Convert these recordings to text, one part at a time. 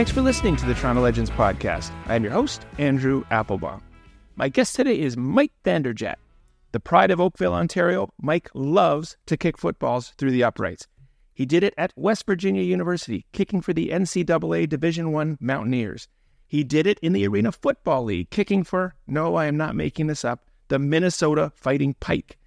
Thanks for listening to the Toronto Legends podcast. I am your host, Andrew Applebaum. My guest today is Mike Vanderjagt. The pride of Oakville, Ontario, Mike loves to kick footballs through the uprights. He did it at West Virginia University, kicking for the NCAA Division I Mountaineers. He did it in the Arena Football League, kicking for, no, I am not making this up, the Minnesota Fighting Pike.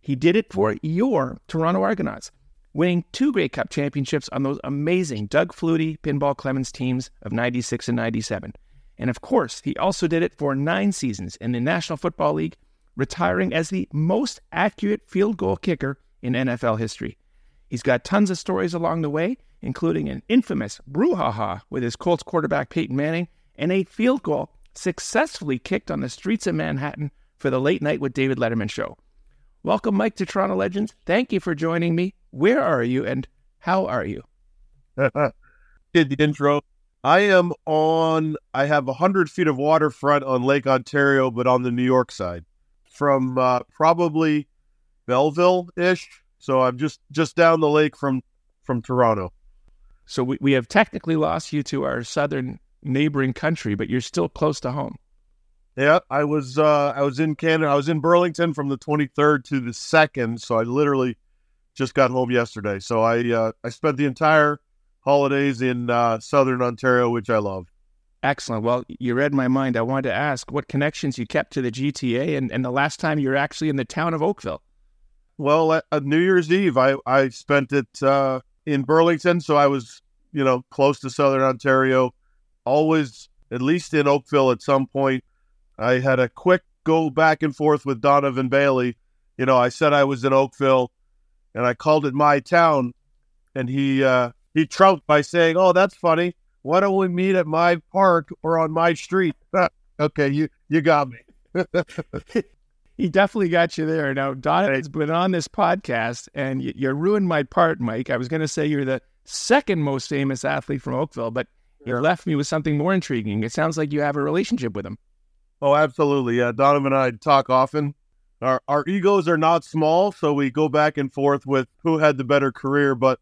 He did it for your Toronto Argonauts, winning two Grey Cup championships on those amazing Doug Flutie Pinball Clemons teams of 96 and 97. And of course, he also did it for nine seasons in the National Football League, retiring as the most accurate field goal kicker in NFL history. He's got tons of stories along the way, including an infamous brouhaha with his Colts quarterback Peyton Manning and a field goal successfully kicked on the streets of Manhattan for the Late Night with David Letterman show. Welcome, Mike, to Toronto Legends. Thank you for joining me. Where are you and how are you? Did the intro. I am on, I have 100 feet of waterfront on Lake Ontario, but on the New York side from uh, probably Belleville ish so I'm just just down the lake from from Toronto. So we, we have technically lost you to our southern neighboring country, but you're still close to home. Yeah, I was uh, I was in Canada. I was in Burlington from the 23rd to the 2nd, so I literally just got home yesterday. So I uh, I spent the entire holidays in uh, southern Ontario, which I love. Excellent. Well, you read my mind. I wanted to ask what connections you kept to the GTA and, and the last time you were actually in the town of Oakville. Well, at, at New Year's Eve, I I spent it uh, in Burlington, so I was you know close to Southern Ontario. Always, at least in Oakville, at some point, I had a quick go back and forth with Donovan Bailey. You know, I said I was in Oakville, and I called it my town, and he uh, he trumped by saying, "Oh, that's funny. Why don't we meet at my park or on my street?" okay, you you got me. he definitely got you there. Now, Don has been on this podcast, and you, you ruined my part, Mike. I was going to say you're the second most famous athlete from Oakville, but you left me with something more intriguing. It sounds like you have a relationship with him. Oh, absolutely. Yeah, Donovan and I talk often. Our our egos are not small, so we go back and forth with who had the better career. But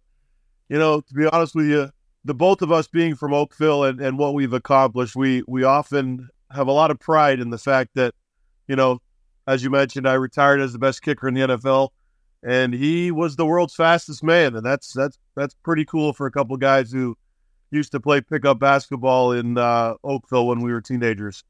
you know, to be honest with you, the both of us being from Oakville and, and what we've accomplished, we we often have a lot of pride in the fact that, you know, as you mentioned, I retired as the best kicker in the NFL, and he was the world's fastest man, and that's that's that's pretty cool for a couple guys who used to play pickup basketball in uh, Oakville when we were teenagers.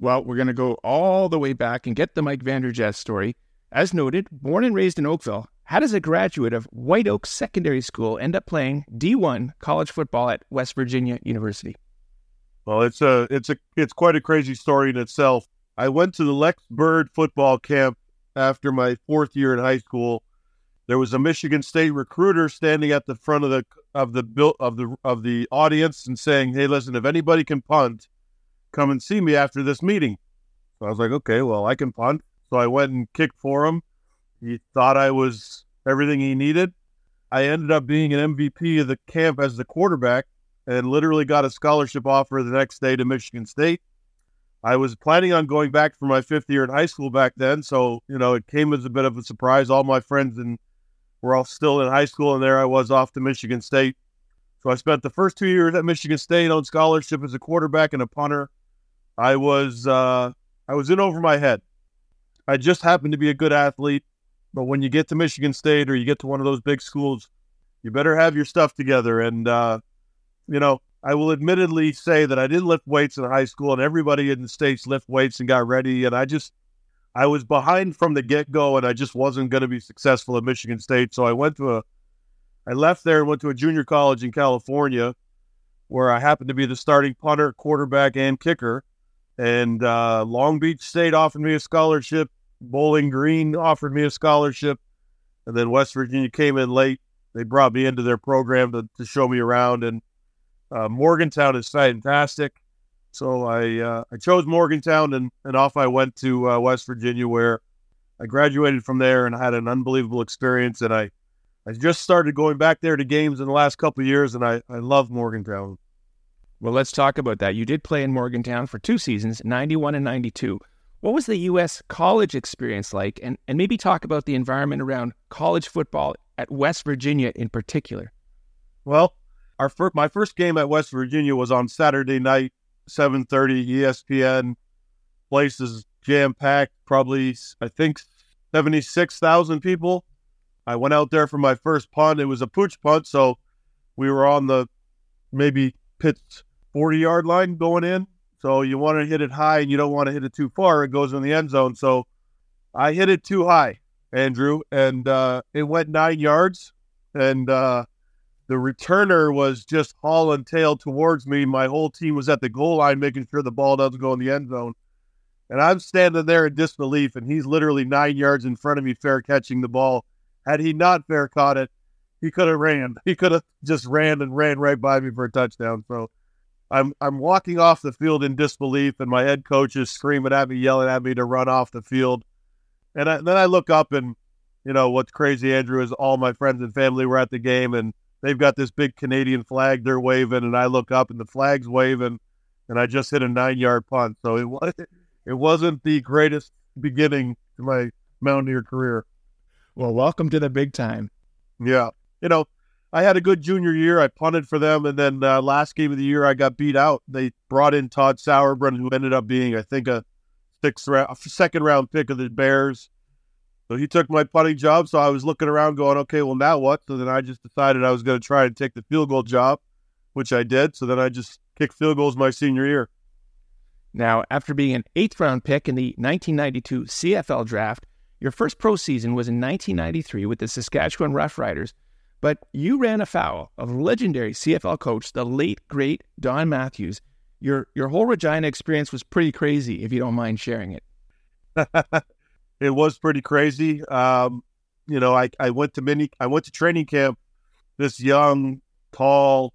Well, we're going to go all the way back and get the Mike Vanderjagt story. As noted, born and raised in Oakville, how does a graduate of White Oak Secondary School end up playing D1 college football at West Virginia University? Well, it's a it's a it's quite a crazy story in itself. I went to the Lex Bird football camp after my fourth year in high school. There was a Michigan State recruiter standing at the front of the of the of the of the audience and saying, "Hey, listen, if anybody can punt, come and see me after this meeting." So I was like, "Okay, well, I can punt." So I went and kicked for him. He thought I was everything he needed. I ended up being an MVP of the camp as the quarterback and literally got a scholarship offer the next day to Michigan State. I was planning on going back for my fifth year in high school back then, so you know it came as a bit of a surprise. All my friends and were all still in high school, and there I was off to Michigan State. So I spent the first two years at Michigan State on scholarship as a quarterback and a punter. I was uh, I was in over my head. I just happened to be a good athlete, but when you get to Michigan State or you get to one of those big schools, you better have your stuff together. And uh, you know, I will admittedly say that I didn't lift weights in high school, and everybody in the states lift weights and got ready, and I just I was behind from the get go, and I just wasn't going to be successful at Michigan State. So I went to a I left there and went to a junior college in California, where I happened to be the starting punter, quarterback, and kicker. And uh, Long Beach State offered me a scholarship. Bowling Green offered me a scholarship, and then West Virginia came in late. They brought me into their program to, to show me around, and uh, Morgantown is fantastic. So I uh, I chose Morgantown and, and off I went to uh, West Virginia where I graduated from there and I had an unbelievable experience and I I just started going back there to games in the last couple of years and I, I love Morgantown. Well, let's talk about that. You did play in Morgantown for two seasons, 91 and 92. What was the U.S. college experience like? And, and maybe talk about the environment around college football at West Virginia in particular. Well, our first, my first game at West Virginia was on Saturday night, 7:30 ESPN. Place is jam packed, probably I think 76,000 people. I went out there for my first punt. It was a pooch punt, so we were on the maybe Pitt's 40 yard line going in. So you want to hit it high and you don't want to hit it too far. It goes in the end zone. So I hit it too high, Andrew, and uh, it went nine yards. And uh, the returner was just hauling tail towards me. My whole team was at the goal line making sure the ball doesn't go in the end zone. And I'm standing there in disbelief, and he's literally nine yards in front of me, fair catching the ball. Had he not fair caught it, he could have ran. He could have just ran and ran right by me for a touchdown. So I'm I'm walking off the field in disbelief, and my head coach is screaming at me, yelling at me to run off the field. And, I, then I look up, and you know what's crazy, Andrew, is all my friends and family were at the game, and they've got this big Canadian flag they're waving, and I look up, and the flag's waving, and I just hit a nine yard punt. So it was it wasn't the greatest beginning to my Mountaineer career. Well, welcome to the big time. Yeah. You know, I had a good junior year. I punted for them, and then uh, last game of the year, I got beat out. They brought in Todd Sauerbrun, who ended up being, I think, a sixth round, a second round pick of the Bears. So he took my punting job. So I was looking around, going, okay, well now what? So then I just decided I was going to try and take the field goal job, which I did. So then I just kicked field goals my senior year. Now, after being an eighth round pick in the 1992 CFL draft, your first pro season was in 1993 with the Saskatchewan Roughriders but you ran afoul of legendary CFL coach, the late great Don Matthews. Your your whole Regina experience was pretty crazy, if you don't mind sharing it. it was pretty crazy. Um, you know, I, I went to mini I went to training camp. This young, tall,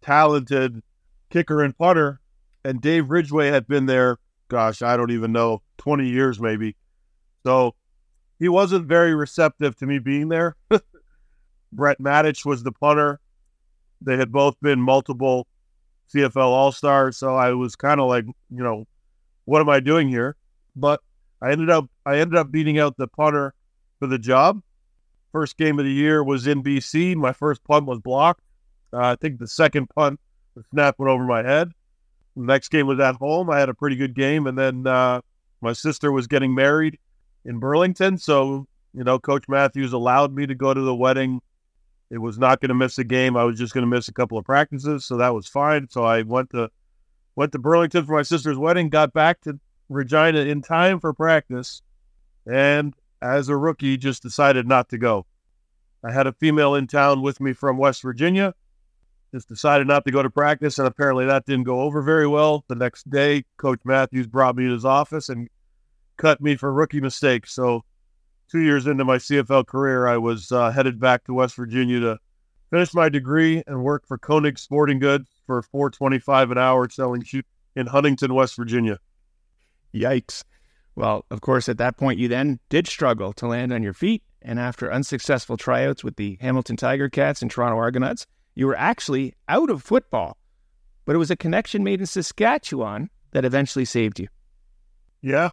talented kicker and punter, and Dave Ridgway had been there. Gosh, I don't even know, twenty years maybe. So he wasn't very receptive to me being there. Brett Matich was the punter. They had both been multiple CFL All Stars, so I was kind of like, you know, what am I doing here? But I ended up I ended up beating out the punter for the job. First game of the year was in BC. My first punt was blocked. Uh, I think the second punt, the snap went over my head. The next game was at home. I had a pretty good game, and then uh, my sister was getting married in Burlington, so you know, Coach Matthews allowed me to go to the wedding it was not going to miss a game. I was just going to miss a couple of practices, so that was fine. So I went to went to Burlington for my sister's wedding, got back to Regina in time for practice, and as a rookie, just decided not to go. I had a female in town with me from West Virginia. Just decided not to go to practice, and apparently that didn't go over very well. The next day, Coach Matthews brought me to his office and cut me for rookie mistakes. So two years into my CFL career, I was uh, headed back to West Virginia to finish my degree and work for Koenig Sporting Goods for four twenty five an hour selling shoes in Huntington, West Virginia. Yikes! Well, of course, at that point, you then did struggle to land on your feet, and after unsuccessful tryouts with the Hamilton Tiger Cats and Toronto Argonauts, you were actually out of football. But it was a connection made in Saskatchewan that eventually saved you. Yeah.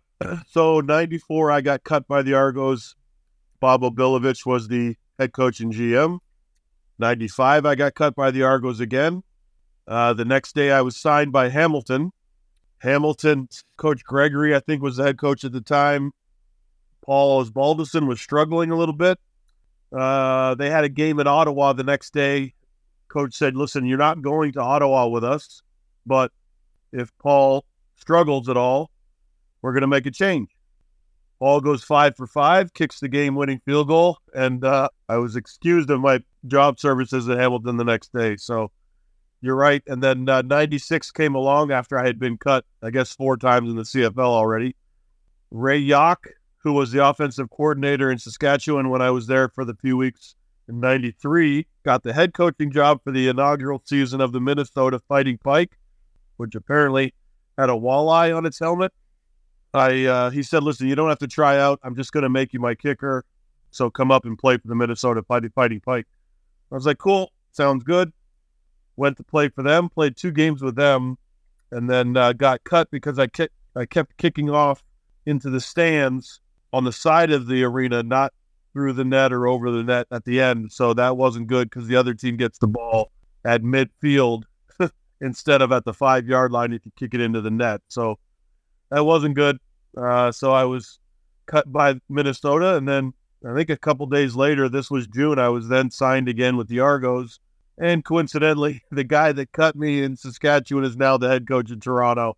So 94, I got cut by the Argos. Bob O'Billovich was the head coach and GM. 95, I got cut by the Argos again. Uh, the next day, I was signed by Hamilton. Hamilton, Coach Gregory, I think, was the head coach at the time. Paul Osbaldiston was struggling a little bit. Uh, they had a game in Ottawa the next day. Coach said, Listen, you're not going to Ottawa with us, but if Paul struggles at all, we're going to make a change. Paul goes five for five, kicks the game winning field goal, and uh, I was excused of my job services at Hamilton the next day. So you're right. And then uh, 96 came along after I had been cut, I guess, four times in the CFL already. Ray Jauch, who was the offensive coordinator in Saskatchewan when I was there for the few weeks in 93, got the head coaching job for the inaugural season of the Minnesota Fighting Pike, which apparently had a walleye on its helmet. I uh, he said, "Listen, you don't have to try out. I'm just going to make you my kicker. So come up and play for the Minnesota Fighting, Fighting Pike." I was like, "Cool, sounds good." Went to play for them, played two games with them, and then uh, got cut because I kept I kept kicking off into the stands on the side of the arena, not through the net or over the net at the end. So that wasn't good because the other team gets the ball at midfield instead of at the five yard line if you kick it into the net. So that wasn't good. Uh, so I was cut by Minnesota, and then I think a couple days later, this was June, I was then signed again with the Argos. And coincidentally, the guy that cut me in Saskatchewan is now the head coach in Toronto.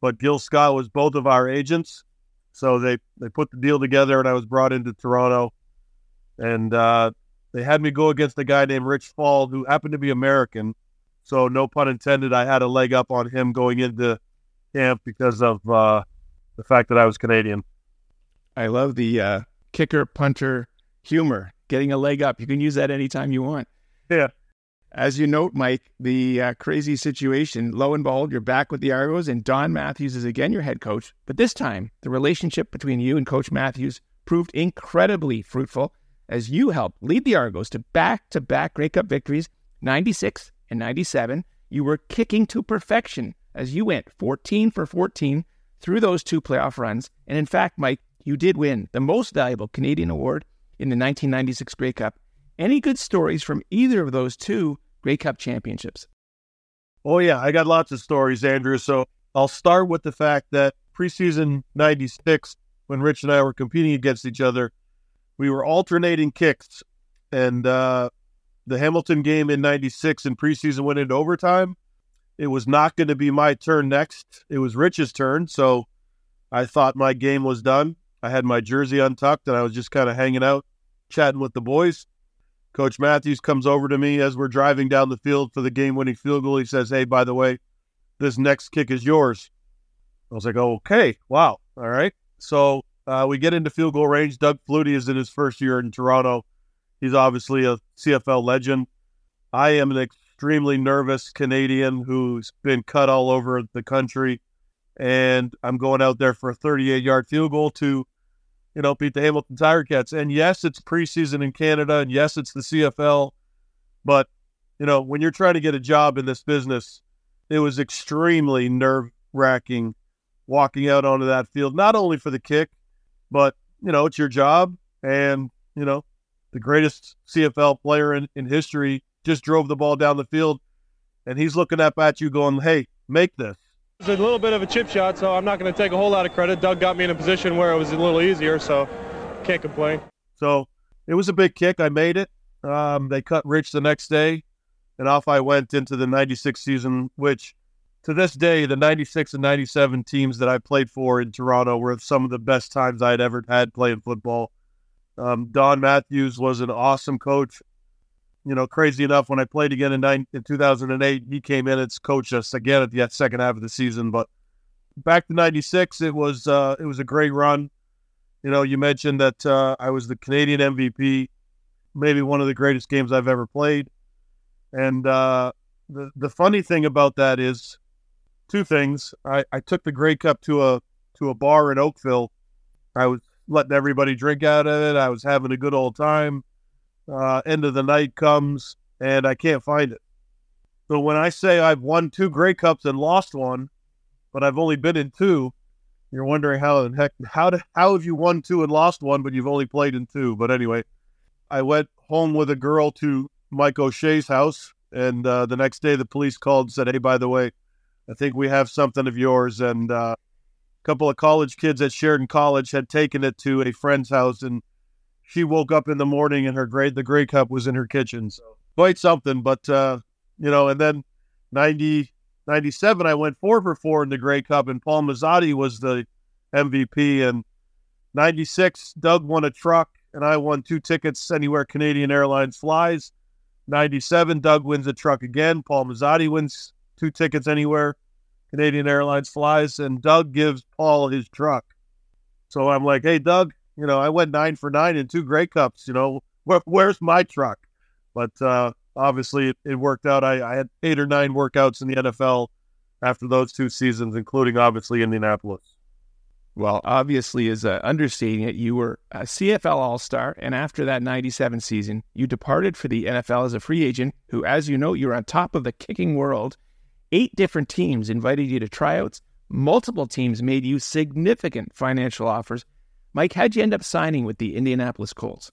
But Gil Scott was both of our agents. So they, they put the deal together, and I was brought into Toronto. And uh, they had me go against a guy named Rich Fall, who happened to be American. So, no pun intended, I had a leg up on him going into camp because of uh, the fact that I was Canadian. I love the uh, kicker punter humor, getting a leg up. You can use that anytime you want. Yeah. As you note, Mike, the uh, crazy situation, lo and behold, you're back with the Argos, and Don Matthews is again your head coach. But this time, the relationship between you and Coach Matthews proved incredibly fruitful as you helped lead the Argos to back to back Grey Cup victories 96 and 97. You were kicking to perfection as you went 14 for 14 through those two playoff runs. And in fact, Mike, you did win the most valuable Canadian award in the 1996 Grey Cup any good stories from either of those two Grey Cup championships? Oh, yeah. I got lots of stories, Andrew. So I'll start with the fact that preseason 96, when Rich and I were competing against each other, we were alternating kicks. And uh, the Hamilton game in 96 in preseason went into overtime. It was not going to be my turn next. It was Rich's turn. So I thought my game was done. I had my jersey untucked and I was just kind of hanging out, chatting with the boys. Coach Matthews comes over to me as we're driving down the field for the game winning field goal. He says, Hey, by the way, this next kick is yours. I was like, Okay, wow. All right. So uh, we get into field goal range. Doug Flutie is in his first year in Toronto. He's obviously a CFL legend. I am an extremely nervous Canadian who's been cut all over the country. And I'm going out there for a 38 yard field goal to you know, beat the Hamilton Tiger Cats. And yes, it's preseason in Canada, and yes, it's the CFL. But, you know, when you're trying to get a job in this business, it was extremely nerve wracking walking out onto that field, not only for the kick, but, you know, it's your job. And, you know, the greatest CFL player in, in history just drove the ball down the field. And he's looking up at you going, hey, make this. It's a little bit of a chip shot, so I'm not going to take a whole lot of credit. Doug got me in a position where it was a little easier, so can't complain. So it was a big kick. I made it. Um, they cut Rich the next day, and off I went into the 96 season, which to this day, the 96 and 97 teams that I played for in Toronto were some of the best times I'd ever had playing football. Um, Don Matthews was an awesome coach you know, crazy enough, when I played again in, nine, in 2008, he came in and coached us again at the second half of the season. But back to '96, it was uh, it was a great run. You know, you mentioned that uh, I was the Canadian MVP, maybe one of the greatest games I've ever played. And uh, the the funny thing about that is two things. I, I took the Grey Cup to a to a bar in Oakville. I was letting everybody drink out of it. I was having a good old time uh, end of the night comes and I can't find it. So when I say I've won two Grey Cups and lost one, but I've only been in two, you're wondering how in heck how to, how have you won two and lost one, but you've only played in two. But anyway, I went home with a girl to Mike O'Shea's house, and uh, the next day the police called and said, "Hey, by the way, I think we have something of yours." And uh, a couple of college kids at Sheridan College had taken it to a friend's house, and she woke up in the morning and her grade the Grey Cup was in her kitchen. So quite something. But uh, you know, and then 90, 97, I went four for four in the Grey Cup, and Paul Masotti was the MVP. And 96, Doug won a truck, and I won two tickets anywhere Canadian Airlines flies. 97, Doug wins a truck again. Paul Masotti wins two tickets anywhere Canadian Airlines flies, and Doug gives Paul his truck. So I'm like, hey, Doug, you know, I went nine for nine in two Grey Cups. You know, where, where's my truck? But uh, obviously, it, it, worked out. I, I, had eight or nine workouts in the NFL after those two seasons, including obviously Indianapolis. Well, obviously, is uh, understating it. You were a CFL All Star, and after that '97 season, you departed for the NFL as a free agent. Who, as you know, you're on top of the kicking world. Eight different teams invited you to tryouts. Multiple teams made you significant financial offers Mike, how'd you end up signing with the Indianapolis Colts?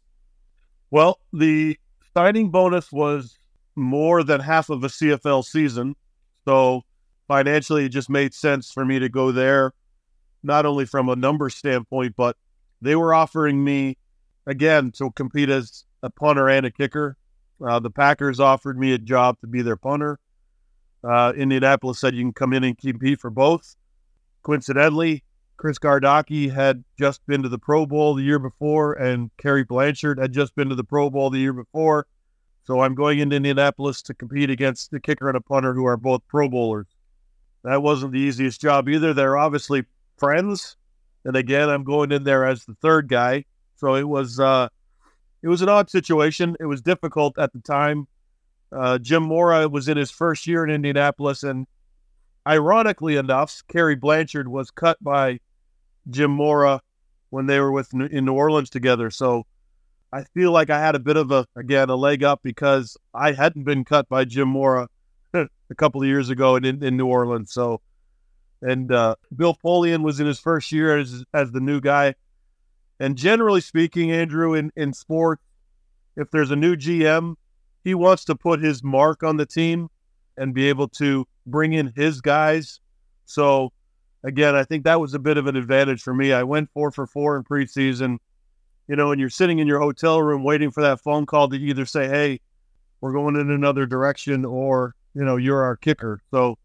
Well, the signing bonus was more than half of a CFL season. So financially, it just made sense for me to go there, not only from a number standpoint, but they were offering me, again, to compete as a punter and a kicker. Uh, the Packers offered me a job to be their punter. Uh, Indianapolis said you can come in and compete for both. Coincidentally, Chris Gardocki had just been to the Pro Bowl the year before, and Cary Blanchard had just been to the Pro Bowl the year before. So I'm going into Indianapolis to compete against the kicker and a punter who are both Pro Bowlers. That wasn't the easiest job either. They're obviously friends, and again, I'm going in there as the third guy. So it was uh, it was an odd situation. It was difficult at the time. Uh, Jim Mora was in his first year in Indianapolis, and ironically enough, Cary Blanchard was cut by Jim Mora when they were with in New Orleans together. So I feel like I had a bit of a again a leg up because I hadn't been cut by Jim Mora a couple of years ago in, in New Orleans. So and uh, Bill Polian was in his first year as as the new guy. And generally speaking, Andrew, in in sport, if there's a new GM, he wants to put his mark on the team and be able to bring in his guys. So again, I think that was a bit of an advantage for me. I went four for four in preseason, you know, and you're sitting in your hotel room waiting for that phone call to either say, Hey, we're going in another direction or, you know, you're our kicker. So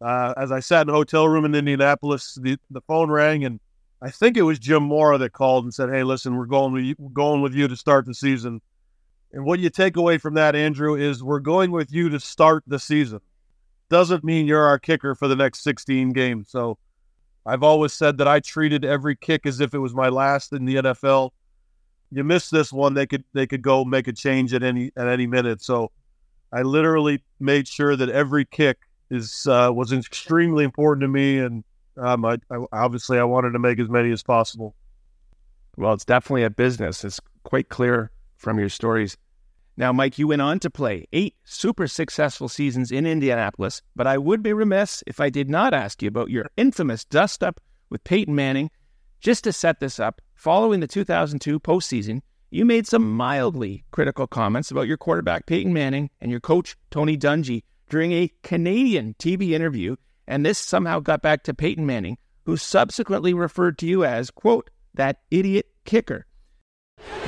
uh, as I sat in a hotel room in Indianapolis, the, the phone rang and I think it was Jim Mora that called and said, Hey, listen, we're going with you, we're going with you to start the season. And what you take away from that, Andrew, is we're going with you to start the season doesn't mean you're our kicker for the next 16 games. So I've always said that I treated every kick as if it was my last in the NFL. You miss this one, they could they could go make a change at any at any minute. So I literally made sure that every kick is uh, was extremely important to me, and um, I, I, obviously I wanted to make as many as possible. Well, it's definitely a business. It's quite clear from your stories. Now, Mike, you went on to play eight super successful seasons in Indianapolis, but I would be remiss if I did not ask you about your infamous dust up with Peyton Manning. Just to set this up, following the 2002 postseason, you made some mildly critical comments about your quarterback, Peyton Manning, and your coach, Tony Dungy, during a Canadian TV interview, and this somehow got back to Peyton Manning, who subsequently referred to you as, quote, that idiot kicker.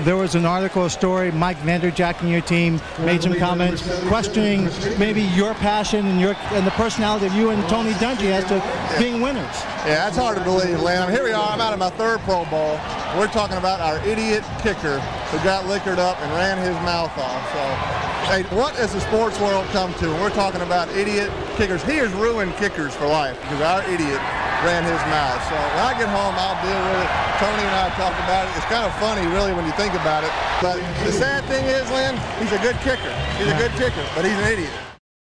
There was an article, a story. Mike Vanderjagt and your team made some comments questioning maybe your passion and your and the personality of you and Tony Dungy as to being winners. Yeah, that's hard to believe, Len. Here we are. I'm out of my third Pro Bowl. We're talking about our idiot kicker who got liquored up and ran his mouth off. So, hey, what has the sports world come to? We're talking about idiot kickers. He has ruined kickers for life because our idiot ran his mouth. So when I get home, I'll deal with it. Tony and I talked about it. It's kind of funny, really, when you think about it. But the sad thing is, Lynn, he's a good kicker. He's a good kicker, but he's an idiot.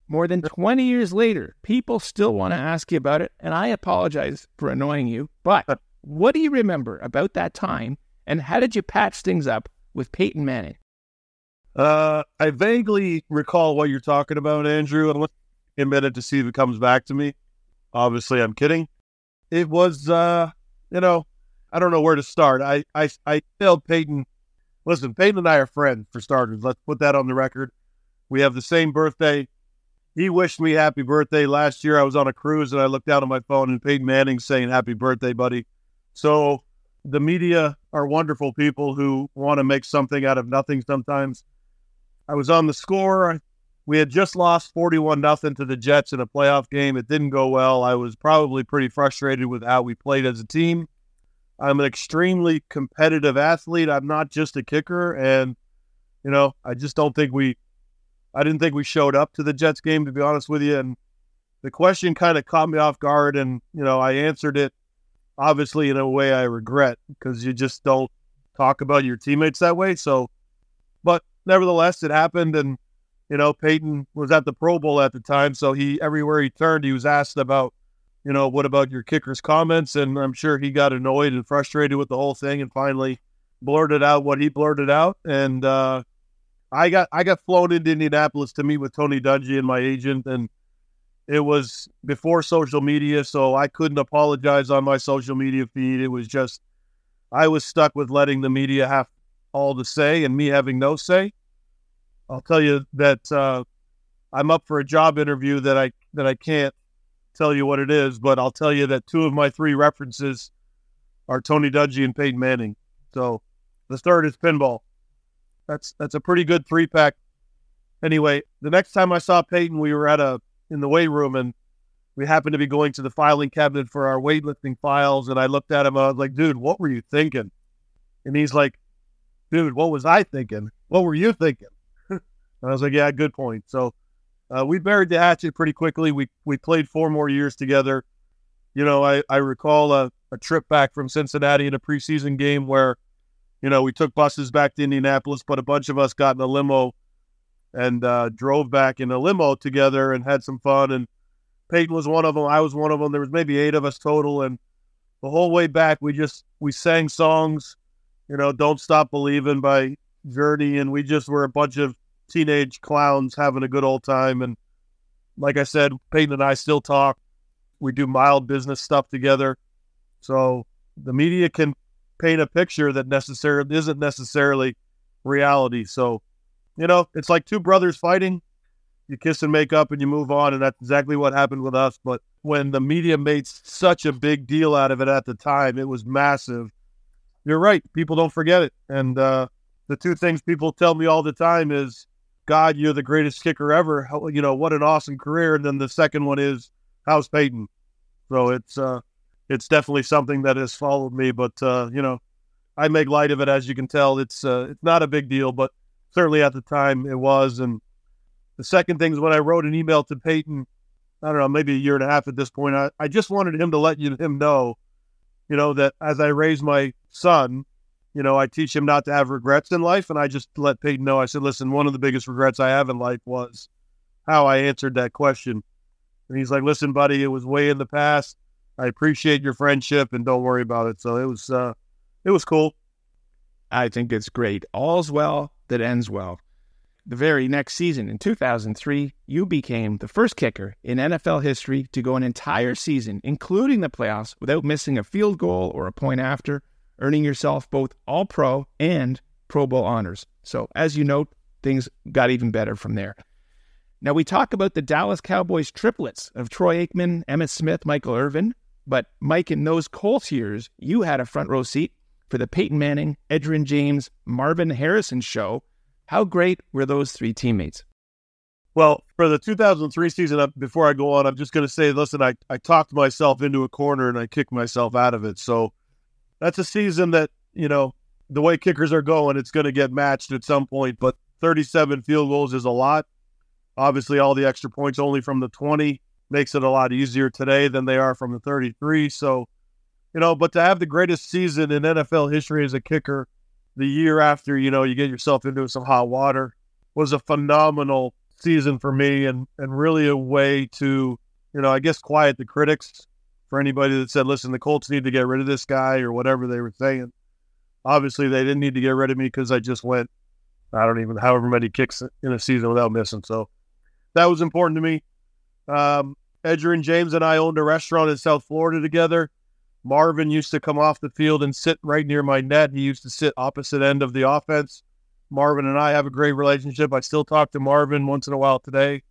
More than 20 years later, people still want to ask you about it, and I apologize for annoying you. But what do you remember about that time, and how did you patch things up with Peyton Manning? Uh, I vaguely recall what you're talking about, Andrew. I'm a minute to see if it comes back to me. Obviously, I'm kidding it was, uh, you know, I don't know where to start. I, I, I tell Peyton, listen, Peyton and I are friends for starters. Let's put that on the record. We have the same birthday. He wished me happy birthday last year. I was on a cruise and I looked down on my phone and Peyton Manning saying happy birthday, buddy. So the media are wonderful people who want to make something out of nothing sometimes. I was on the score. We had just lost 41 nothing to the Jets in a playoff game. It didn't go well. I was probably pretty frustrated with how we played as a team. I'm an extremely competitive athlete. I'm not just a kicker and you know, I just don't think we I didn't think we showed up to the Jets game to be honest with you and the question kind of caught me off guard and you know, I answered it obviously in a way I regret because you just don't talk about your teammates that way. So nevertheless it happened and you know, Peyton was at the Pro Bowl at the time, so he everywhere he turned, he was asked about, you know, what about your kicker's comments, and I'm sure he got annoyed and frustrated with the whole thing, and finally blurted out what he blurted out, and uh, I got I got flown into Indianapolis to meet with Tony Dungy and my agent, and it was before social media, so I couldn't apologize on my social media feed. It was just I was stuck with letting the media have all to say and me having no say. I'll tell you that uh, I'm up for a job interview that I that I can't tell you what it is, but I'll tell you that two of my three references are Tony Dungy and Peyton Manning. So the third is pinball. That's that's a pretty good three pack. Anyway, the next time I saw Peyton, we were at a in the weight room and we happened to be going to the filing cabinet for our weightlifting files. And I looked at him. I was like, dude, what were you thinking? And he's like, dude, what was I thinking? What were you thinking? and I was like, yeah, good point. So uh, we buried the hatchet pretty quickly. We we played four more years together. You know, I, I recall a, a trip back from Cincinnati in a preseason game where, you know, we took buses back to Indianapolis, but a bunch of us got in a limo and uh, drove back in a limo together and had some fun. And Peyton was one of them. I was one of them. There was maybe eight of us total, and the whole way back, we just we sang songs. You know, "Don't Stop Believing" by Journey, and we just were a bunch of teenage clowns having a good old time. And like I said, Peyton and I still talk. We do mild business stuff together. So the media can paint a picture that necessarily isn't necessarily reality. So, you know, it's like two brothers fighting. You kiss and make up and you move on. And that's exactly what happened with us. But when the media made such a big deal out of it at the time, it was massive. You're right. People don't forget it. And uh, the two things people tell me all the time is God, you're the greatest kicker ever. You know, what an awesome career. And then the second one is, how's Peyton? So it's uh, it's definitely something that has followed me. But uh, you know, I make light of it as you can tell. It's uh, it's not a big deal, but certainly at the time it was. And the second thing is when I wrote an email to Peyton, I don't know, maybe a year and a half at this point. I, I just wanted him to let you him know, you know, that as I raise my son, you know, I teach him not to have regrets in life. And I just let Peyton know, I said, listen, one of the biggest regrets I have in life was how I answered that question. And he's like, listen, buddy, it was way in the past. I appreciate your friendship and don't worry about it. So it was, uh, it was cool. I think it's great. All's well that ends well. The very next season in 2003, you became the first kicker in NFL history to go an entire season, including the playoffs, without missing a field goal or a point after earning yourself both All Pro and Pro Bowl honors. So, as you note, things got even better from there. Now, we talk about the Dallas Cowboys triplets of Troy Aikman, Emmitt Smith, Michael Irvin, but Mike, in those Colts years, you had a front row seat for the Peyton Manning, Edgerrin James, Marvin Harrison show. How great were those three teammates? Well, for the 2003 season, uh, before I go on, I'm just going to say, listen, I, I talked myself into a corner and I kicked myself out of it. So that's a season that, you know, the way kickers are going, it's going to get matched at some point. But 37 field goals is a lot. Obviously, all the extra points only from the 20 makes it a lot easier today than they are from the 33. So, you know, but to have the greatest season in NFL history as a kicker the year after, you know, you get yourself into some hot water was a phenomenal season for me and, and really a way to, you know, I guess quiet the critics for anybody that said, listen, the Colts need to get rid of this guy or whatever they were saying. Obviously, they didn't need to get rid of me because I just went, I don't even, however many kicks in a season without missing. So that was important to me. Um, and James and I owned a restaurant in South Florida together. Marvin used to come off the field and sit right near my net. He used to sit opposite end of the offense. Marvin and I have a great relationship. I still talk to Marvin once in a while today.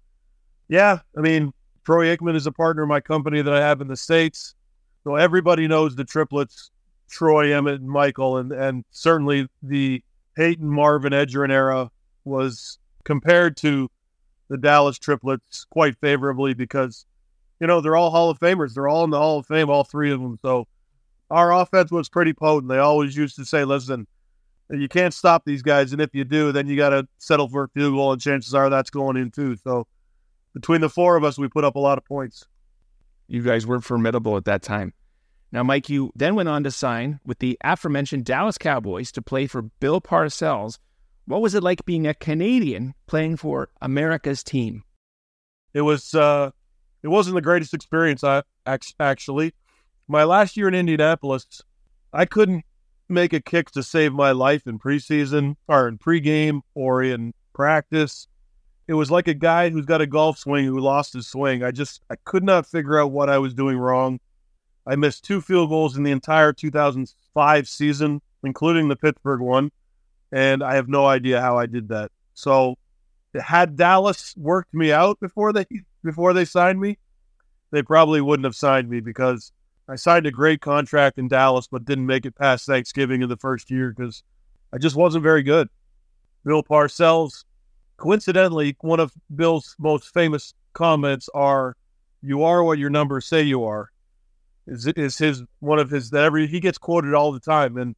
Yeah, I mean, Troy Aikman is a partner of my company that I have in the States. So everybody knows the triplets, Troy, Emmitt, and Michael. And, and certainly the Peyton, Marvin, Edgerrin era was compared to the Dallas triplets quite favorably because, you know, they're all Hall of Famers. They're all in the Hall of Fame, all three of them. So our offense was pretty potent. They always used to say, listen, you can't stop these guys. And if you do, then you got to settle for a field goal. And chances are that's going in too. So between the four of us, we put up a lot of points. You guys were formidable at that time. Now, Mike, you then went on to sign with the aforementioned Dallas Cowboys to play for Bill Parcells. What was it like being a Canadian playing for America's team? It was. Uh, it wasn't the greatest experience. I actually, my last year in Indianapolis, I couldn't make a kick to save my life in preseason or in pregame or in practice it was like a guy who's got a golf swing who lost his swing. I just I could not figure out what I was doing wrong. I missed two field goals in the entire 2005 season, including the Pittsburgh one, and I have no idea how I did that. So had Dallas worked me out before they before they signed me, they probably wouldn't have signed me because I signed a great contract in Dallas, but didn't make it past Thanksgiving in the first year because I just wasn't very good. Bill Parcells, coincidentally, one of Bill's most famous comments are, "You are what your numbers say you are." Is is his one of his that every he gets quoted all the time, and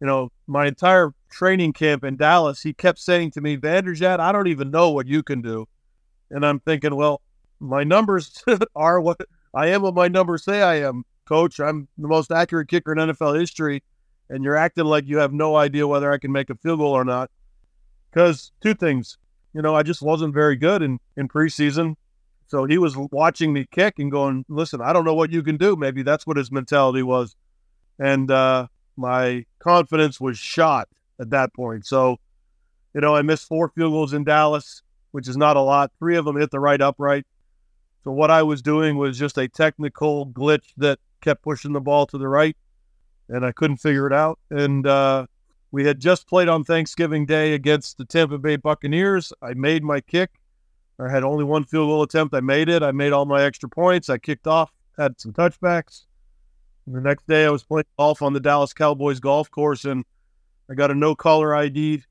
you know my entire training camp in Dallas, he kept saying to me, "Vanderjagt, I don't even know what you can do," and I'm thinking, well, my numbers are what I am what my numbers say I am, coach. I'm the most accurate kicker in NFL history, and you're acting like you have no idea whether I can make a field goal or not. Because two things, you know, I just wasn't very good in, in preseason. So he was watching me kick and going, listen, I don't know what you can do. Maybe that's what his mentality was. And uh, my confidence was shot at that point. So, you know, I missed four field goals in Dallas, which is not a lot. Three of them hit the right upright. So what I was doing was just a technical glitch that kept pushing the ball to the right, and I couldn't figure it out. And uh, we had just played on Thanksgiving Day against the Tampa Bay Buccaneers. I made my kick. I had only one field goal attempt. I made it. I made all my extra points. I kicked off, had some touchbacks. The next day, I was playing golf on the Dallas Cowboys golf course, and I got a no caller ID.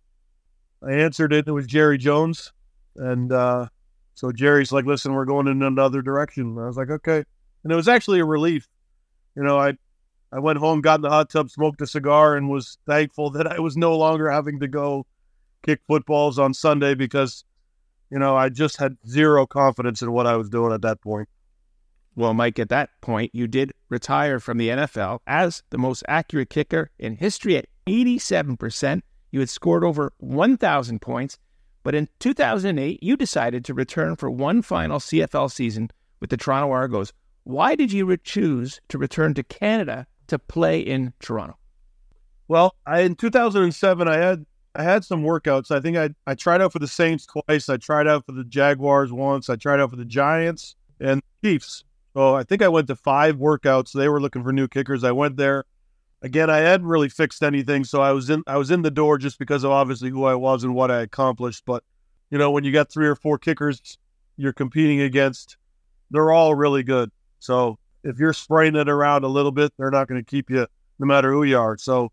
I answered it. It was Jerry Jones, and uh, so Jerry's like, listen, we're going in another direction. And I was like, okay. And it was actually a relief. You know, I I went home, got in the hot tub, smoked a cigar, and was thankful that I was no longer having to go kick footballs on Sunday because, you know, I just had zero confidence in what I was doing at that point. Well, Mike, at that point, you did retire from the NFL as the most accurate kicker in history at 87%. You had scored over 1,000 points but in 2008, you decided to return for one final CFL season with the Toronto Argos. Why did you choose to return to Canada to play in Toronto? Well, I, in 2007, I had I had some workouts. I think I I tried out for the Saints twice. I tried out for the Jaguars once. I tried out for the Giants and Chiefs. So I think I went to five workouts. They were looking for new kickers. I went there again, I hadn't really fixed anything, so I was in I was in the door just because of obviously who I was and what I accomplished. But you know, when you got three or four kickers you're competing against, they're all really good. So if you're spraying it around a little bit, they're not going to keep you no matter who you are. So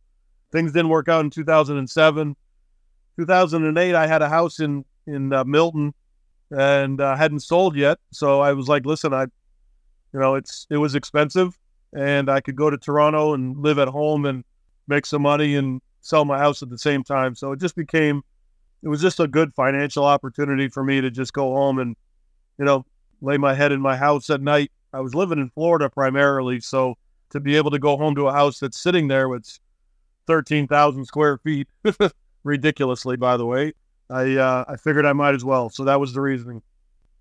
things didn't work out in 2007. 2008, I had a house in in uh, Milton and uh, hadn't sold yet. So I was like, listen, I, you know, it's it was expensive and I could go to Toronto and live at home and make some money and sell my house at the same time. So it just became, it was just a good financial opportunity for me to just go home and, you know, lay my head in my house at night. I was living in Florida primarily. So to be able to go home to a house that's sitting there with 13,000 square feet, ridiculously, by the way, I, uh, I figured I might as well. So that was the reasoning.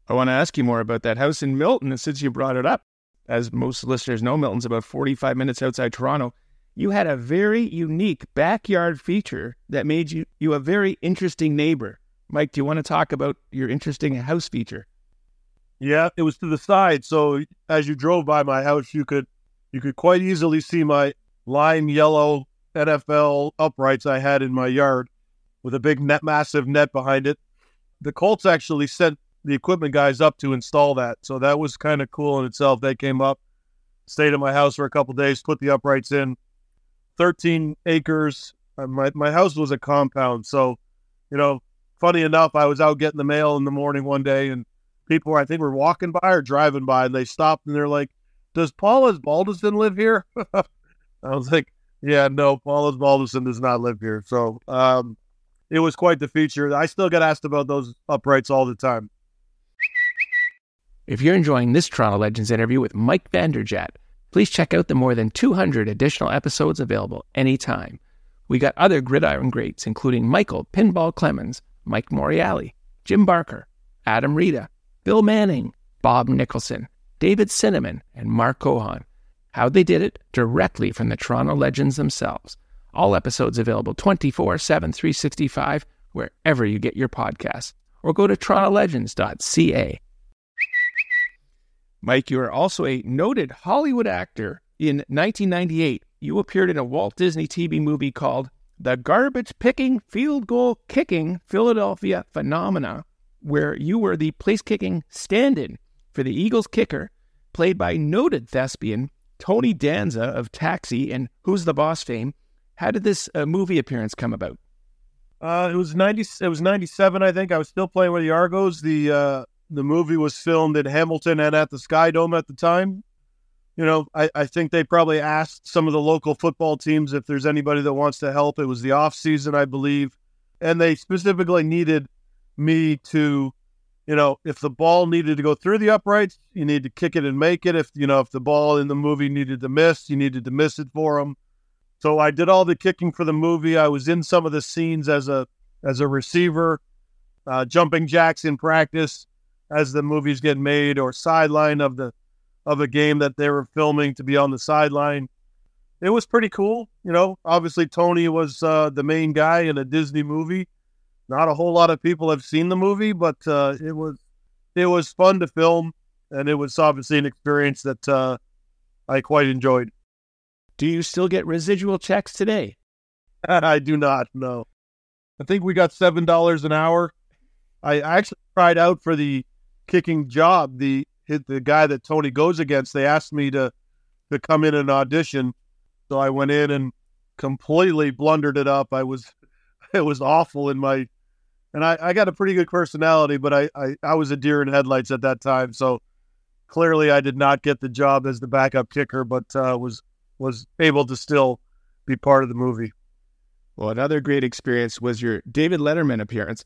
I want to ask you more about that house in Milton since you brought it up as most listeners know, Milton's about 45 minutes outside Toronto. You had a very unique backyard feature that made you, you a very interesting neighbor. Mike, do you want to talk about your interesting house feature? Yeah, it was to the side. So as you drove by my house, you could you could quite easily see my lime yellow NFL uprights I had in my yard with a big net massive net behind it. The Colts actually sent the equipment guys up to install that. So that was kind of cool in itself. They came up, stayed at my house for a couple days, put the uprights in. 13 acres. Uh, my, my house was a compound. So, you know, funny enough, I was out getting the mail in the morning one day and people, I think, were walking by or driving by and they stopped and they're like, Does Paul Osbaldiston live here? I was like, Yeah, no, Paul Osbaldiston does not live here. So, um, it was quite the feature. I still get asked about those uprights all the time. If you're enjoying this Toronto Legends interview with Mike Vanderjagt, please check out the more than 200 additional episodes available anytime. We got other gridiron greats, including Michael Pinball Clemons, Mike Morreale, Jim Barker, Adam Rita, Bill Manning, Bob Nicholson, David Cynamon, and Mark Cohon. How they did it directly from the Toronto Legends themselves. All episodes available 24 7, 365, wherever you get your podcasts, or go to torontolegends.ca Mike, you are also a noted Hollywood actor. In 1998, you appeared in a Walt Disney TV movie called The Garbage Picking Field Goal Kicking Philadelphia Phenomena, where you were the place kicking stand in for the Eagles kicker, played by noted thespian Tony Danza of Taxi and Who's the Boss fame. How did this uh, movie appearance come about? Uh, it was ninety. It was ninety seven. I think I was still playing with the Argos. The uh, the movie was filmed in Hamilton and at the Sky Dome at the time. You know, I, I think they probably asked some of the local football teams if there's anybody that wants to help. It was the off season, I believe, and they specifically needed me to, you know, if the ball needed to go through the uprights, you need to kick it and make it. If you know, if the ball in the movie needed to miss, you needed to miss it for them. So I did all the kicking for the movie. I was in some of the scenes as a as a receiver, uh, jumping jacks in practice as the movies get made, or sideline of the of a game that they were filming to be on the sideline. It was pretty cool, you know. Obviously, Tony was uh, the main guy in a Disney movie. Not a whole lot of people have seen the movie, but uh, it was it was fun to film, and it was obviously an experience that uh, I quite enjoyed. Do you still get residual checks today? I do not. No, I think we got seven dollars an hour. I actually tried out for the kicking job. The the guy that Tony goes against. They asked me to to come in and audition, so I went in and completely blundered it up. I was it was awful in my and I, I got a pretty good personality, but I, I, I was a deer in headlights at that time. So clearly I did not get the job as the backup kicker, but uh, was was able to still be part of the movie. Well, another great experience was your David Letterman appearance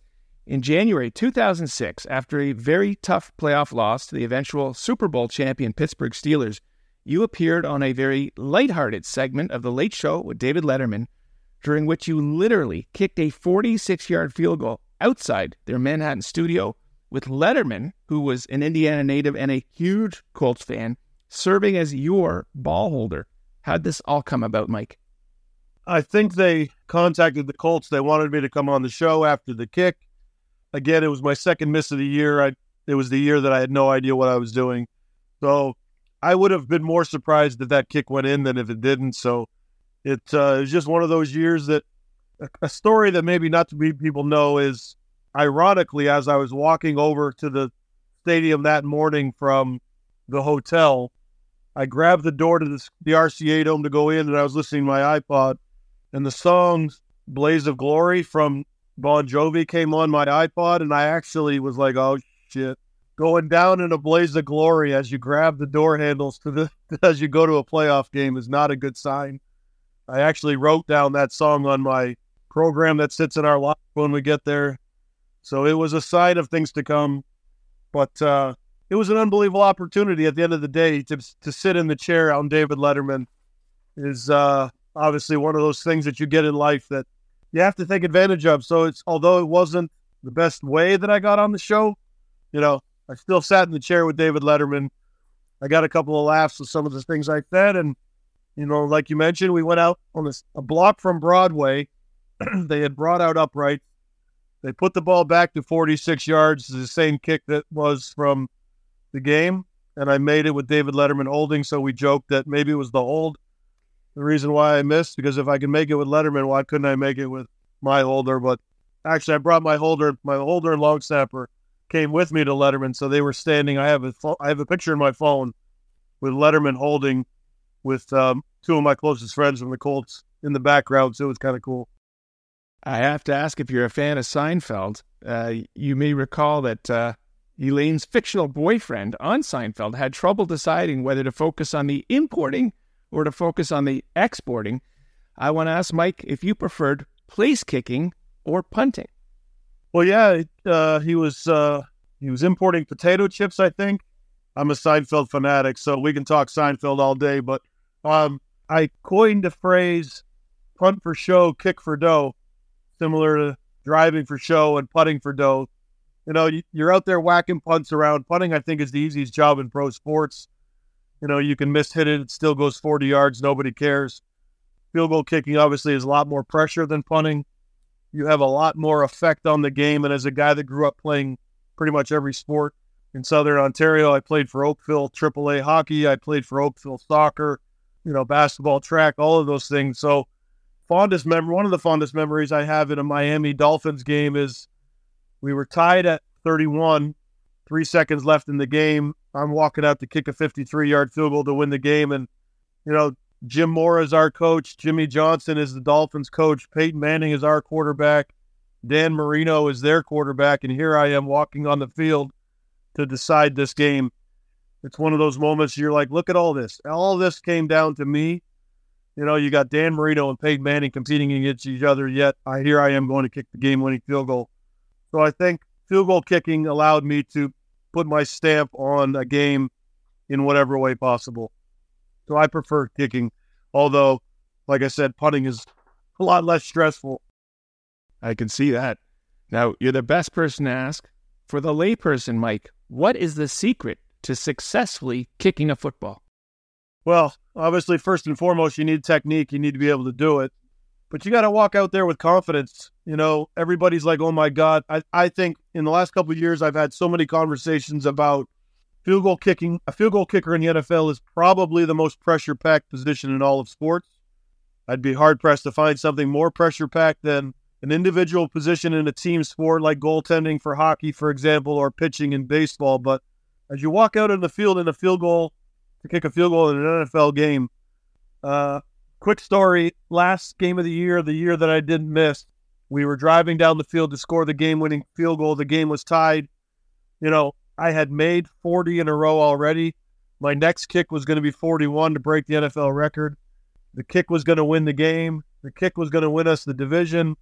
in January 2006, after a very tough playoff loss to the eventual Super Bowl champion Pittsburgh Steelers, you appeared on a very lighthearted segment of The Late Show with David Letterman, during which you literally kicked a 46 yard field goal outside their Manhattan studio, with Letterman, who was an Indiana native and a huge Colts fan, serving as your ball holder. How'd this all come about, Mike? I think they contacted the Colts. They wanted me to come on the show after the kick again, it was my second miss of the year. I it was the year that I had no idea what I was doing. So I would have been more surprised if that kick went in than if it didn't. So it, uh, it was just one of those years that a story that maybe not to be people know is ironically, as I was walking over to the stadium that morning from the hotel, I grabbed the door to the, the RCA Dome to go in and I was listening to my iPod and the song Blaze of Glory from Bon Jovi came on my iPod, and I actually was like, "Oh shit!" Going down in a blaze of glory as you grab the door handles to the as you go to a playoff game is not a good sign. I actually wrote down that song on my program that sits in our locker when we get there, so it was a sign of things to come. But uh, it was an unbelievable opportunity at the end of the day to to sit in the chair on David Letterman is uh, obviously one of those things that you get in life that you have to take advantage of. So it's although it wasn't the best way that I got on the show, you know, I still sat in the chair with David Letterman. I got a couple of laughs with some of the things I said, and you know, like you mentioned, we went out on this, a block from Broadway. they had brought out upright. They put the ball back to 46 yards, the same kick that was from the game, and I made it with David Letterman holding. So we joked that maybe it was the hold the reason why I missed because if I can make it with Letterman, why couldn't I make it with my holder? But actually, I brought my holder, my holder and long snapper came with me to Letterman, so they were standing. I have a I have a picture in my phone with Letterman holding with um, two of my closest friends from the Colts in the background, so it was kind of cool. I have to ask if you're a fan of Seinfeld. Uh, you may recall that uh, Elaine's fictional boyfriend on Seinfeld had trouble deciding whether to focus on the importing or to focus on the exporting, I want to ask Mike if you preferred place kicking or punting. Well, yeah, uh, he was uh, he was importing potato chips. I think I'm a Seinfeld fanatic, so we can talk Seinfeld all day. But um, I coined the phrase "punt for show, kick for dough," similar to driving for show and putting for dough. You know, you're out there whacking punts around. Punting, I think, is the easiest job in pro sports. You know, you can miss hit it, it still goes 40 yards, nobody cares. Field goal kicking obviously is a lot more pressure than punting. You have a lot more effect on the game. And as a guy that grew up playing pretty much every sport in Southern Ontario, I played for Oakville AAA hockey, I played for Oakville soccer, you know, basketball, track, all of those things. So, fondest memory, one of the fondest memories I have in a Miami Dolphins game is we were tied at 31, three seconds left in the game. I'm walking out to kick a 53 yard field goal to win the game. And, you know, Jim Mora is our coach. Jimmy Johnson is the Dolphins coach. Peyton Manning is our quarterback. Dan Marino is their quarterback. And here I am walking on the field to decide this game. It's one of those moments you're like, look at all this. All this came down to me. You know, you got Dan Marino and Peyton Manning competing against each other, yet I here I am going to kick the game winning field goal. So I think field goal kicking allowed me to put my stamp on a game in whatever way possible. So I prefer kicking, although, like I said, punting is a lot less stressful. I can see that. Now, you're the best person to ask. For the layperson, Mike, what is the secret to successfully kicking a football? Well, obviously, first and foremost, you need technique. You need to be able to do it. But you got to walk out there with confidence. You know, everybody's like, oh my God. I, I think in the last couple of years, I've had so many conversations about field goal kicking. A field goal kicker in the NFL is probably the most pressure packed position in all of sports. I'd be hard pressed to find something more pressure packed than an individual position in a team sport like goaltending for hockey, for example, or pitching in baseball. But as you walk out in the field in a field goal to kick a field goal in an NFL game, uh, quick story last game of the year, the year that I didn't miss, we were driving down the field to score the game winning field goal. The game was tied. You know, I had made 40 in a row already. My next kick was going to be 41 to break the NFL record. The kick was going to win the game. The kick was going to win us the division.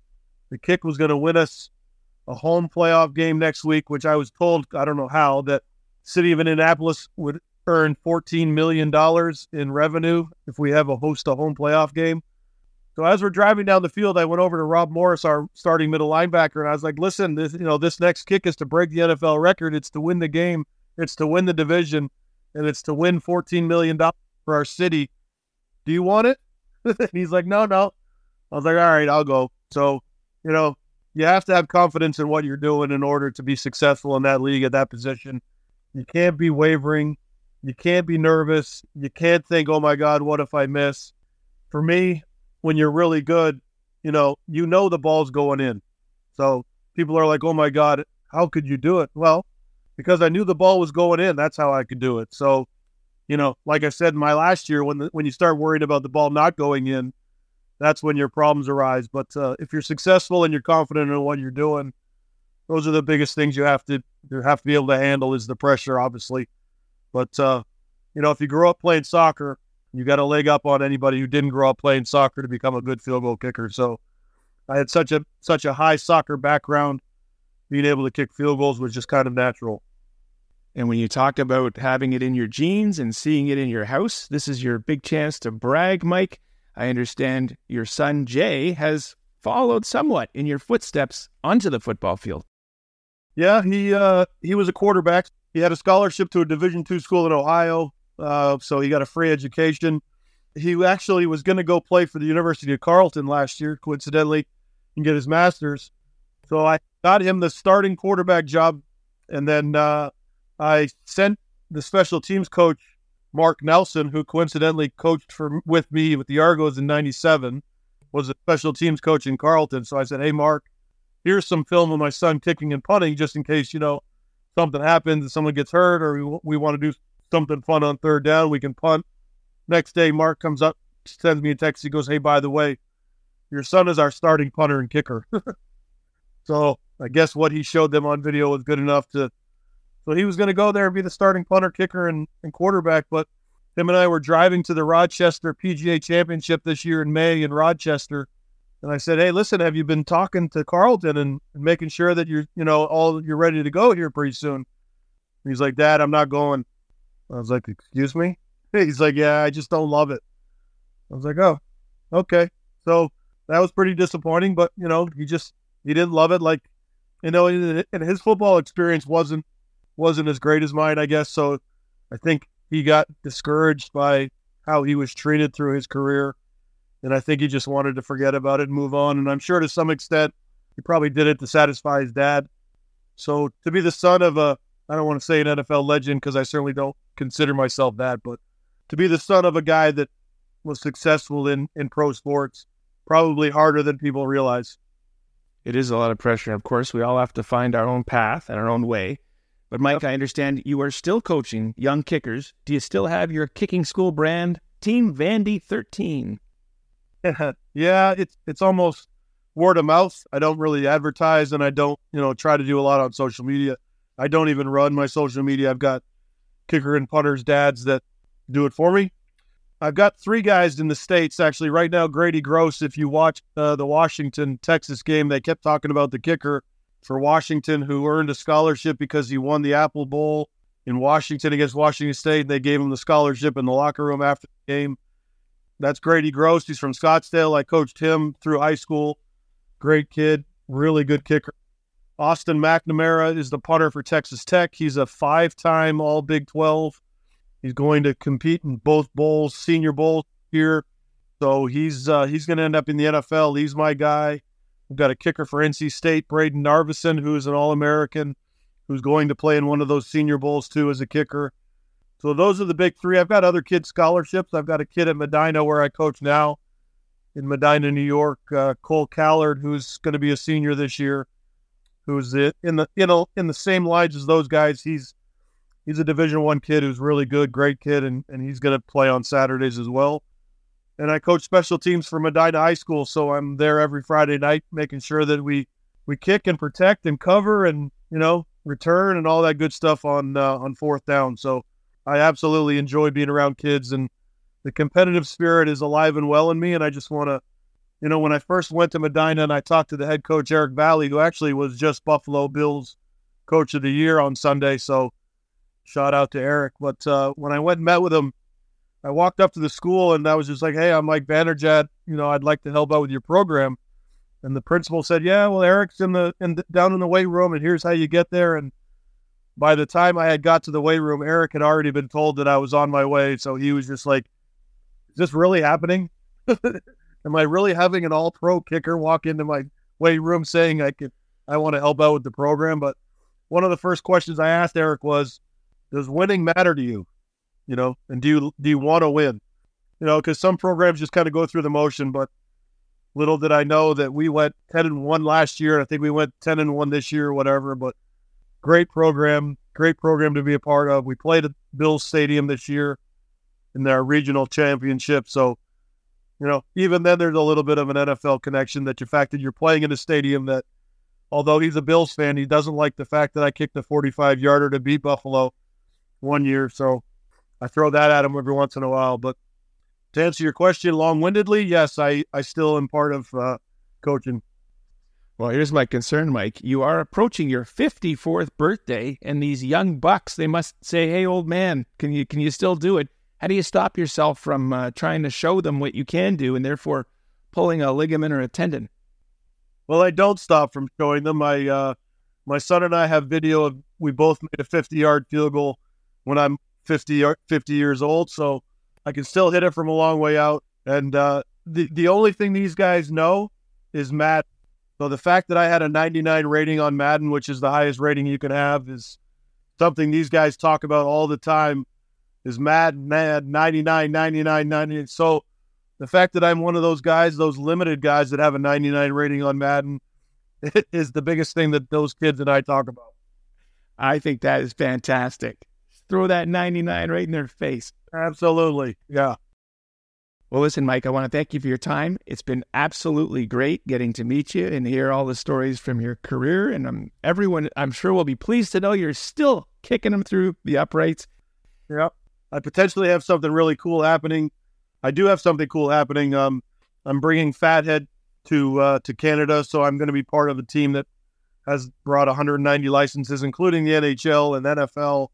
The kick was going to win us a home playoff game next week, which I was told, I don't know how, that City of Indianapolis would earn $14 million in revenue if we have a host a home playoff game. So as we're driving down the field, I went over to Rob Morris, our starting middle linebacker, and I was like, "Listen, this you know this next kick is to break the NFL record. It's to win the game. It's to win the division, and it's to win 14 million dollars for our city. Do you want it?" he's like, "No, no." I was like, "All right, I'll go." So you know, you have to have confidence in what you're doing in order to be successful in that league at that position. You can't be wavering. You can't be nervous. You can't think, oh my God, what if I miss? For me, when you're really good, you know, you know the ball's going in. So people are like, oh my God, how could you do it? Well, because I knew the ball was going in. That's how I could do it. So, you know, like I said in my last year, when the, when you start worrying about the ball not going in, that's when your problems arise. But uh, if you're successful and you're confident in what you're doing, those are the biggest things you have to you have to be able to handle is the pressure, obviously. But uh, you know, if you grew up playing soccer, you got a leg up on anybody who didn't grow up playing soccer to become a good field goal kicker. So I had such a such a high soccer background, being able to kick field goals was just kind of natural. And when you talk about having it in your genes and seeing it in your house, this is your big chance to brag, Mike. I understand your son Jay has followed somewhat in your footsteps onto the football field. Yeah, he uh, he was a quarterback he had a scholarship to a Division two school in Ohio, uh, so he got a free education. He actually was going to go play for the University of Carleton last year, coincidentally, and get his master's. So I got him the starting quarterback job, and then uh, I sent the special teams coach Mark Nelson, who coincidentally coached for with me with the Argos in '97, was a special teams coach in Carleton. So I said, "Hey, Mark, here's some film of my son kicking and punting, just in case you know something happens and someone gets hurt or we, we want to do something fun on third down, we can punt. Next day, Mark comes up, sends me a text. He goes, Hey, by the way, your son is our starting punter and kicker. so I guess what he showed them on video was good enough to. So he was going to go there and be the starting punter, kicker, and, and quarterback. But him and I were driving to the Rochester PGA Championship this year in May in Rochester and I said, "Hey, listen, have you been talking to Carleton and, and making sure that you're, you know, all you're ready to go here pretty soon?" And he's like, "Dad, I'm not going." I was like, "Excuse me?" He's like, "Yeah, I just don't love it." I was like, "Oh, okay." So that was pretty disappointing, but you know, he just he didn't love it. Like, you know, and his football experience wasn't wasn't as great as mine, I guess. So I think he got discouraged by how he was treated through his career and I think he just wanted to forget about it and move on. And I'm sure to some extent he probably did it to satisfy his dad. So to be the son of a, I don't want to say an NFL legend because I certainly don't consider myself that, but to be the son of a guy that was successful in in pro sports, probably harder than people realize. It is a lot of pressure. Of course, we all have to find our own path and our own way. But Mike, I understand you are still coaching young kickers. Do you still have your kicking school brand, Team Vandy 13? yeah, it's it's almost word of mouth. I don't really advertise and I don't, you know, try to do a lot on social media. I don't even run my social media. I've got kicker and punters dads that do it for me. I've got three guys in the states actually right now. Grady Gross, if you watch uh, the Washington Texas game, they kept talking about the kicker for Washington who earned a scholarship because he won the Apple Bowl in Washington against Washington State. And they gave him the scholarship in the locker room after the game. That's Grady Gross. He's from Scottsdale. I coached him through high school. Great kid, really good kicker. Austin McNamara is the punter for Texas Tech. He's a five time All Big 12 He's going to compete in both bowls, senior bowl here. So he's uh, he's going to end up in the NFL. He's my guy. We've got a kicker for NC State, Brayden Narveson, who's an All American, who's going to play in one of those senior bowls too as a kicker. So those are the big three. I've got other kid scholarships. I've got a kid at Medina where I coach now in Medina, New York, uh, Cole Callard, who's going to be a senior this year, who's in the you know in the same lines as those guys. He's he's a Division One kid who's really good, great kid, and, and he's going to play on Saturdays as well. And I coach special teams for Medina High School, so I'm there every Friday night making sure that we we kick and protect and cover and you know return and all that good stuff on uh, on fourth down. So I absolutely enjoy being around kids, and the competitive spirit is alive and well in me. And I just want to, you know, when I first went to Medina and I talked to the head coach Eric Valley, who actually was just Buffalo Bills coach of the year on Sunday, so Shout out to Eric. But uh, when I went and met with him, I walked up to the school and I was just like, "Hey, I'm Mike Vanderjagt. You know, I'd like to help out with your program." And the principal said, "Yeah, well, Eric's in the in the, down in the weight room, and here's how you get there." And by the time I had got to the weight room, Eric had already been told that I was on my way. So he was just like, "Is this really happening? Am I really having an all-pro kicker walk into my weight room saying I could I want to help out with the program?" But one of the first questions I asked Eric was, does winning matter to you? You know, and do you do you want to win? You know, because some programs just kind of go through the motion, but little did I know that we went ten and one last year. and I think we went ten and one this year or whatever. But great program, great program to be a part of. We played at Bills Stadium this year in their regional championship. So, you know, even then there's a little bit of an NFL connection that the fact that you're playing in a stadium that although he's a Bills fan, he doesn't like the fact that I kicked a 45 yarder to beat Buffalo one year. So I throw that at him every once in a while. But to answer your question long windedly, yes, I, I still am part of uh, coaching. Well, here's my concern, Mike. You are approaching your 54th birthday, and these young bucks, they must say, "Hey, old man, can you can you still do it?" How do you stop yourself from uh, trying to show them what you can do, and therefore pulling a ligament or a tendon? Well, I don't stop from showing them. My uh, my son and I have video of we both made a 50 yard field goal when I'm 50, 50 years old. So I can still hit it from a long way out. And uh, the, the only thing these guys know is Madden. So the fact that I had a 99 rating on Madden, which is the highest rating you can have, is something these guys talk about all the time. Is Madden, Mad 99, 99, 99. So the fact that I'm one of those guys, those limited guys that have a 99 rating on Madden, is the biggest thing that those kids and I talk about. I think that is fantastic throw that 99 right in their face. Absolutely. Yeah. Well, listen, Mike, I want to thank you for your time. It's been absolutely great getting to meet you and hear all the stories from your career. And everyone, I'm sure, will be pleased to know you're still kicking them through the uprights. Yep. I potentially have something really cool happening. I do have something cool happening. Um, I'm bringing Fathead to uh, to Canada, so I'm going to be part of a team that has brought 190 licenses, including the NHL and NFL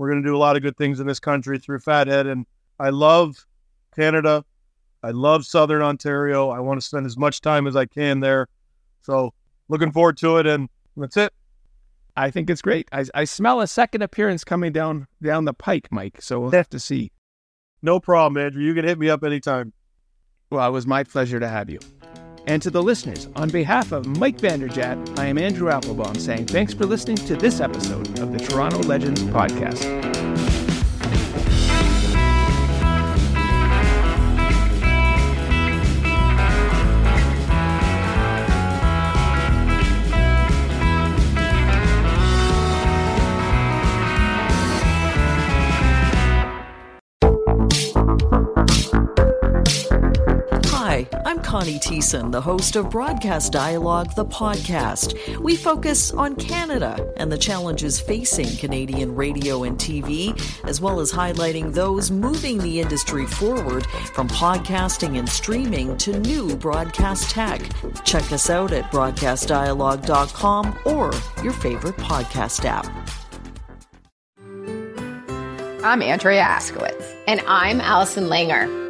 we're going to do a lot of good things in this country through Fathead. And I love Canada. I love Southern Ontario. I want to spend as much time as I can there. So looking forward to it. And that's it. I think it's great. I, I smell a second appearance coming down down the pike, Mike. So we'll have to see. No problem, Andrew. You can hit me up anytime. Well, it was my pleasure to have you. And to the listeners, on behalf of Mike Vanderjagt, I am Andrew Applebaum saying thanks for listening to this episode of the Toronto Legends Podcast. Connie Thiessen, the host of Broadcast Dialogue, the podcast. We focus on Canada and the challenges facing Canadian radio and TV, as well as highlighting those moving the industry forward from podcasting and streaming to new broadcast tech. Check us out at broadcastdialogue.com or your favorite podcast app. I'm Andrea Askowitz. And I'm Allison Langer.